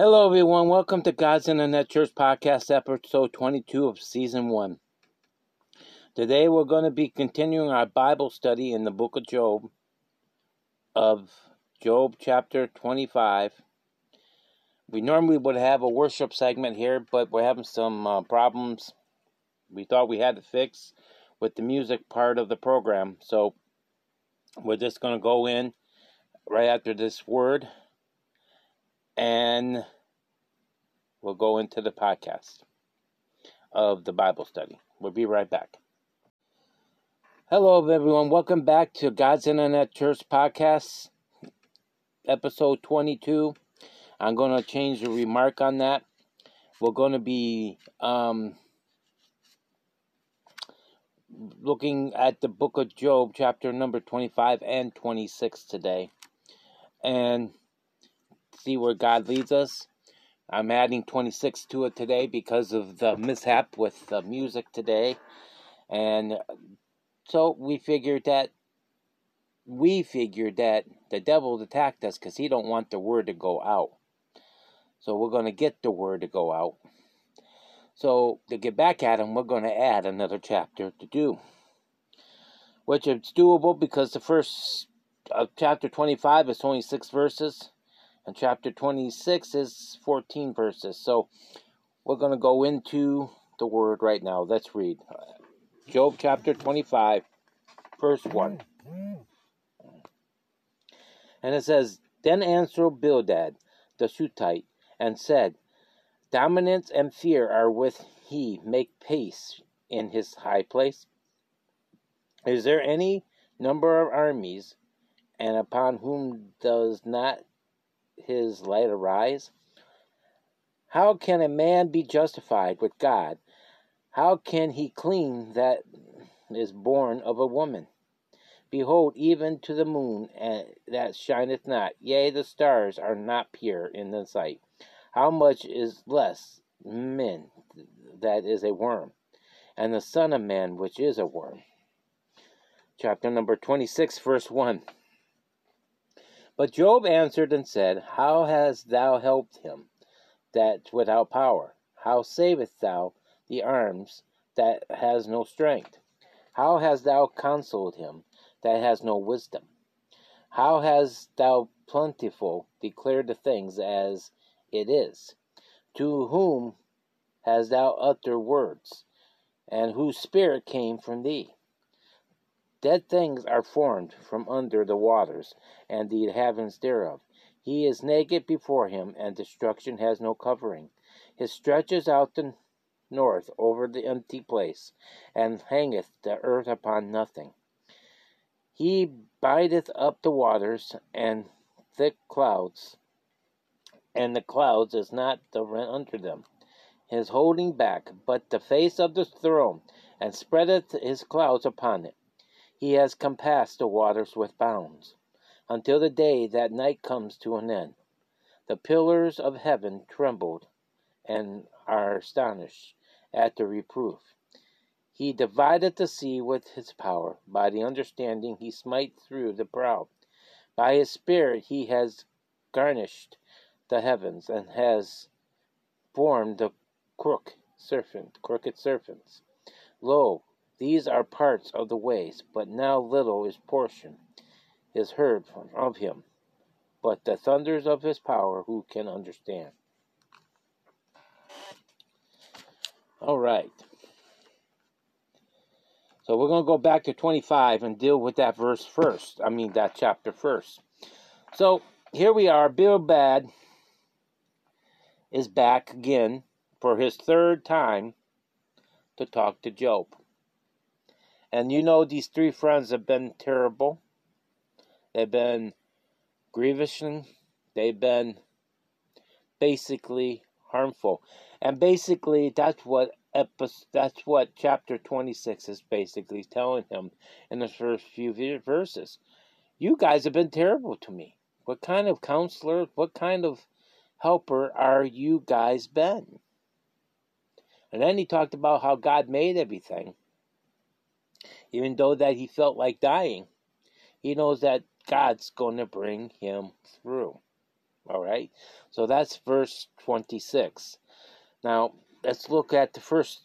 Hello, everyone. Welcome to God's Internet Church Podcast, episode 22 of season 1. Today, we're going to be continuing our Bible study in the book of Job, of Job chapter 25. We normally would have a worship segment here, but we're having some uh, problems we thought we had to fix with the music part of the program. So, we're just going to go in right after this word and we'll go into the podcast of the Bible study. We'll be right back. Hello, everyone. Welcome back to God's Internet Church Podcast, episode 22. I'm going to change the remark on that. We're going to be um, looking at the book of Job, chapter number 25 and 26 today. And see where God leads us. I'm adding 26 to it today because of the mishap with the music today. And so we figured that we figured that the devil attacked us because he don't want the word to go out. So we're going to get the word to go out. So to get back at him, we're going to add another chapter to do, which is doable because the first uh, chapter 25 is only six verses and chapter 26 is 14 verses. So we're going to go into the word right now. Let's read Job chapter 25, verse 1. And it says, Then answered Bildad the Shuhite and said, Dominance and fear are with he, make pace in his high place. Is there any number of armies, and upon whom does not his light arise? How can a man be justified with God? How can he clean that is born of a woman? Behold, even to the moon and that shineth not, yea, the stars are not pure in the sight. How much is less men that is a worm, and the Son of Man which is a worm? Chapter number 26, verse 1. But Job answered and said, How hast thou helped him that without power? How savest thou the arms that has no strength? How hast thou counseled him that has no wisdom? How hast thou plentiful declared the things as it is? To whom hast thou uttered words, and whose spirit came from thee? Dead things are formed from under the waters, and the heavens thereof. He is naked before him, and destruction has no covering. He stretches out the north over the empty place, and hangeth the earth upon nothing. He biteth up the waters and thick clouds, and the clouds is not the rent under them. His holding back but the face of the throne, and spreadeth his clouds upon it. He has compassed the waters with bounds, until the day that night comes to an end. The pillars of heaven trembled and are astonished at the reproof. He divided the sea with his power. By the understanding he smite through the proud. By his spirit he has garnished the heavens and has formed the crook serpent, crooked serpents. Lo, these are parts of the ways, but now little is portion is heard of him. But the thunders of his power, who can understand? All right. So we're going to go back to 25 and deal with that verse first. I mean, that chapter first. So here we are. Bildad is back again for his third time to talk to Job. And you know, these three friends have been terrible. They've been grievous. They've been basically harmful. And basically, that's what that's what chapter 26 is basically telling him in the first few verses. You guys have been terrible to me. What kind of counselor, what kind of helper are you guys been? And then he talked about how God made everything even though that he felt like dying, he knows that God's going to bring him through. All right. So that's verse 26. Now, let's look at the first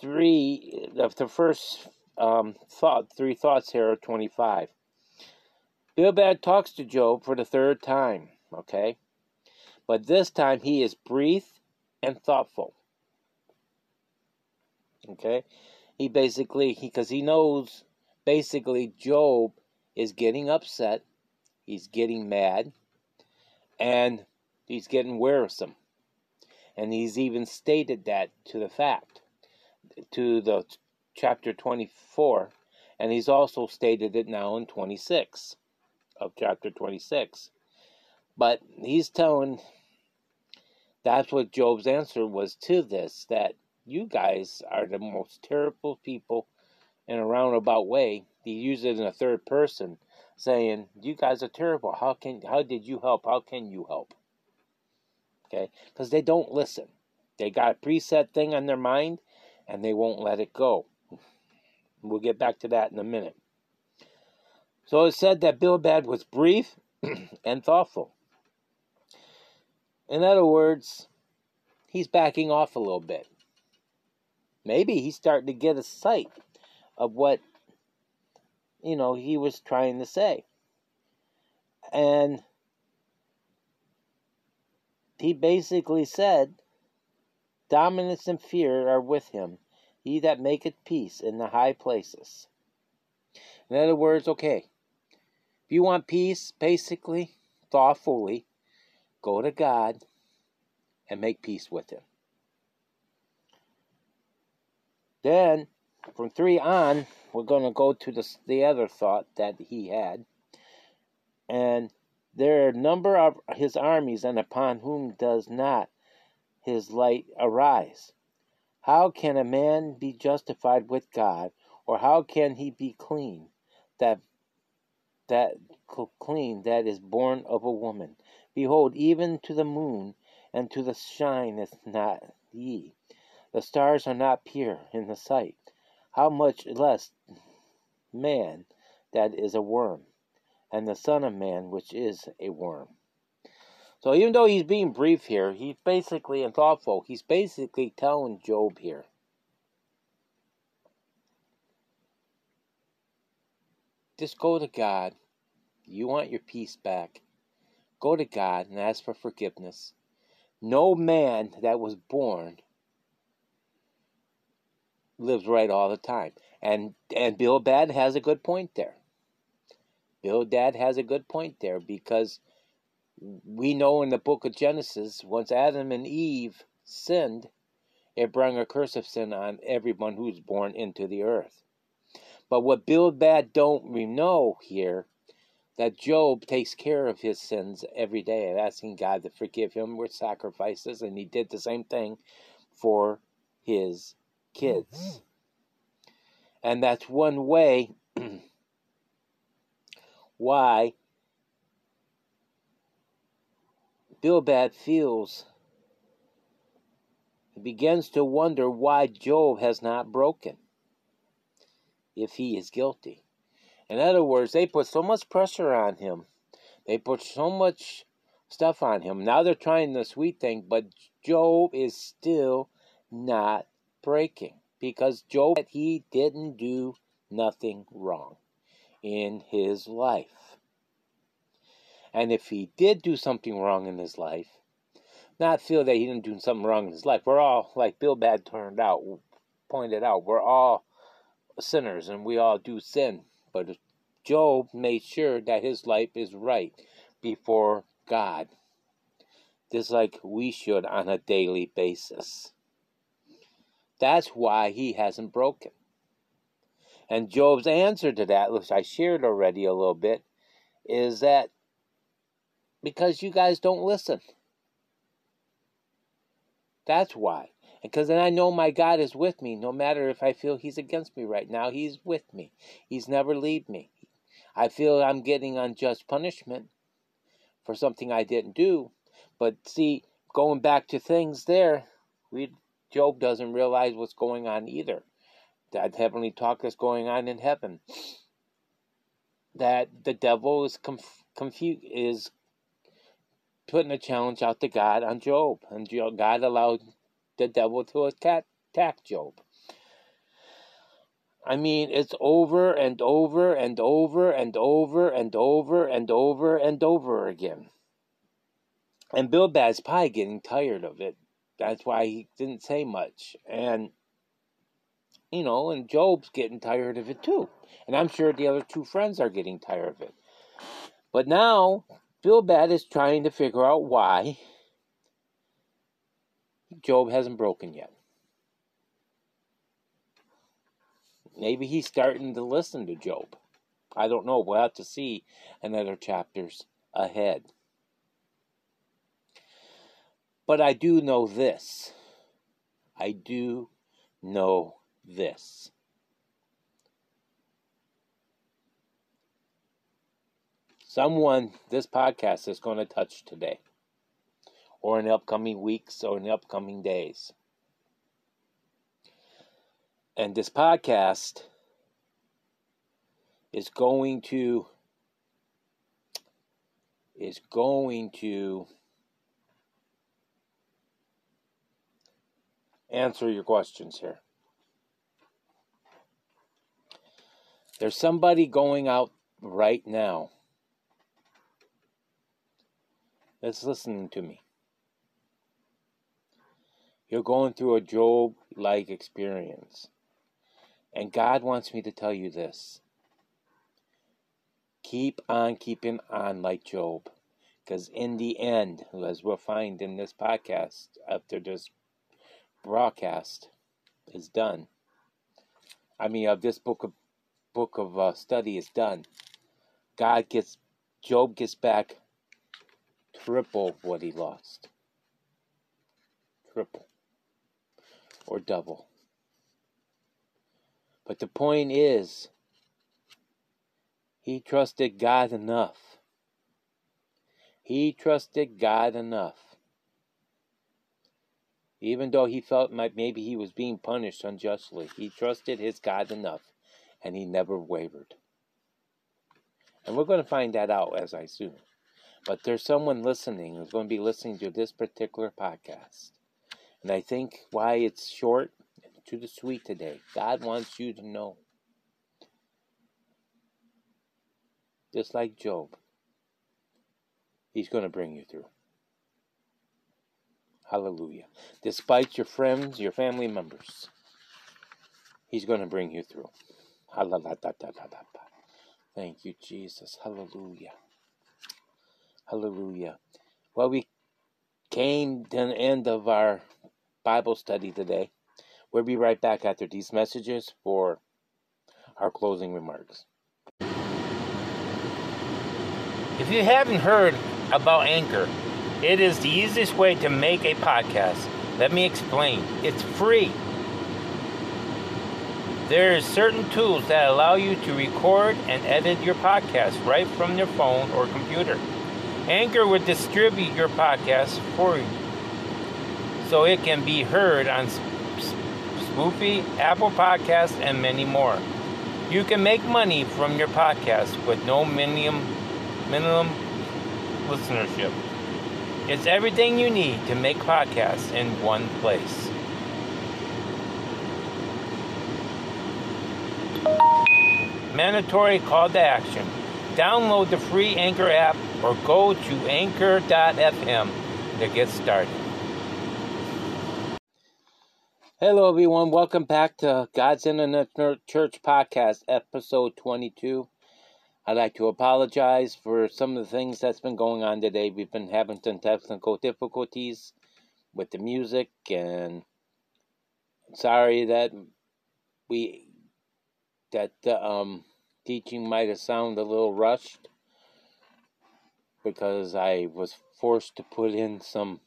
three, of the first um, thought, three thoughts here are 25. Bildad talks to Job for the third time, okay? But this time he is brief and thoughtful. Okay? He basically, because he, he knows basically Job is getting upset, he's getting mad, and he's getting wearisome. And he's even stated that to the fact, to the chapter 24, and he's also stated it now in 26 of chapter 26. But he's telling that's what Job's answer was to this that you guys are the most terrible people in a roundabout way. He used it in a third person, saying, You guys are terrible. How can how did you help? How can you help? Okay? Because they don't listen. They got a preset thing on their mind and they won't let it go. We'll get back to that in a minute. So it said that Bildad was brief and thoughtful. In other words, he's backing off a little bit. Maybe he's starting to get a sight of what, you know, he was trying to say. And he basically said, Dominance and fear are with him, he that maketh peace in the high places. In other words, okay, if you want peace, basically, thoughtfully, go to God and make peace with Him. Then, from 3 on, we're going to go to the, the other thought that he had. And a number of his armies, and upon whom does not his light arise. How can a man be justified with God, or how can he be clean that that clean that is born of a woman? Behold, even to the moon and to the shine is not ye. The stars are not pure in the sight. How much less man that is a worm, and the Son of Man which is a worm. So even though he's being brief here, he's basically and thoughtful. He's basically telling Job here. Just go to God. You want your peace back. Go to God and ask for forgiveness. No man that was born lives right all the time. And and Bildad has a good point there. Bildad has a good point there because we know in the book of Genesis, once Adam and Eve sinned, it brought a curse of sin on everyone who's born into the earth. But what Bill Bildad don't we know here, that Job takes care of his sins every day, asking God to forgive him with sacrifices, and he did the same thing for his kids. And that's one way why Bildad feels he begins to wonder why Job has not broken if he is guilty. In other words, they put so much pressure on him. They put so much stuff on him. Now they're trying the sweet thing, but Job is still not breaking because Job he didn't do nothing wrong in his life. And if he did do something wrong in his life, not feel that he didn't do something wrong in his life. We're all, like Bildad turned out, pointed out, we're all sinners and we all do sin. But Job made sure that his life is right before God, just like we should on a daily basis. That's why he hasn't broken. And Job's answer to that, which I shared already a little bit, is that because you guys don't listen. That's why. Because then I know my God is with me, no matter if I feel He's against me right now. He's with me. He's never leave me. I feel I'm getting unjust punishment for something I didn't do. But see, going back to things there, we Job doesn't realize what's going on either. That heavenly talk that's going on in heaven. That the devil is conf- confused is putting a challenge out to God on Job, and God allowed the devil to attack Job. I mean, it's over and over and over and over and over and over and over again. And Bildad's probably getting tired of it. That's why he didn't say much. And, you know, and Job's getting tired of it too. And I'm sure the other two friends are getting tired of it. But now, Bildad is trying to figure out why Job hasn't broken yet. Maybe he's starting to listen to Job. I don't know. We'll have to see another chapters ahead. But I do know this. I do know this. Someone this podcast is going to touch today, or in the upcoming weeks, or in the upcoming days. And this podcast is going to is going to answer your questions here. There's somebody going out right now that's listening to me. You're going through a Job like experience. And God wants me to tell you this keep on keeping on like Job. Because in the end, as we'll find in this podcast, after this broadcast is done, I mean, of this book of book of uh, study is done, God gets Job gets back triple what he lost, triple or double. But the point is, he trusted God enough. He trusted God enough. Even though he felt maybe he was being punished unjustly, he trusted his God enough and he never wavered. And we're going to find that out as I soon. But there's someone listening who's going to be listening to this particular podcast. And I think why it's short to the sweet today. God wants you to know. Just like Job, He's going to bring you through. Hallelujah. Despite your friends, your family members, He's going to bring you through. Thank you, Jesus. Hallelujah. Hallelujah. Well, we came to the end of our Bible study today. We'll be right back after these messages for our closing remarks. If you haven't heard about Anchor, it is the easiest way to make a podcast. Let me explain. It's free. There are certain tools that allow you to record and edit your podcast right from your phone or computer. Anchor will distribute your podcast for you so it can be heard on Spotify, Apple Podcasts, and many more. You can make money from your podcast with no minimum minimum listenership. It's everything you need to make podcasts in one place. Mandatory call to action. Download the free Anchor app or go to anchor.fm to get started. Hello, everyone. Welcome back to God's Internet Church Podcast, episode 22. I'd like to apologize for some of the things that's been going on today. We've been having some technical difficulties with the music, and sorry that we that the um, teaching might have sounded a little rushed because I was forced to put in some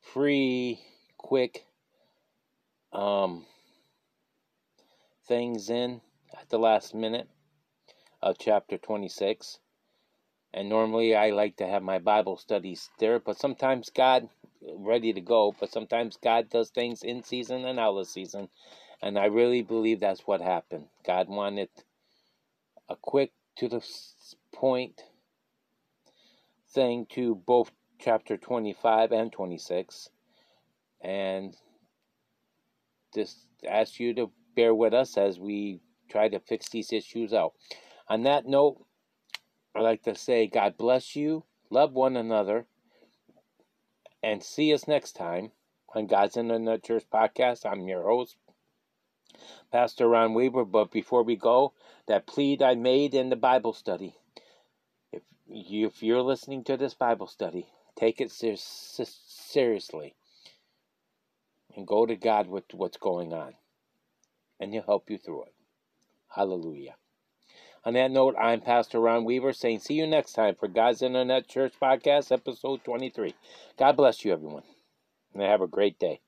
free quick um, things in at the last minute of chapter 26. And normally I like to have my Bible studies there, but sometimes God ready to go, but sometimes God does things in season and out of season. And I really believe that's what happened. God wanted a quick to the point thing to both chapter 25 and 26. And just ask you to bear with us as we try to fix these issues out. On that note, I'd like to say God bless you, love one another, and see us next time on God's Internet Church podcast. I'm your host, Pastor Ron Weaver. But before we go, that plead I made in the Bible study. If, you, if you're listening to this Bible study, take it ser- seriously and go to God with what's going on, and He'll help you through it. Hallelujah. On that note, I'm Pastor Ron Weaver saying see you next time for God's Internet Church Podcast, episode 23. God bless you, everyone, and have a great day.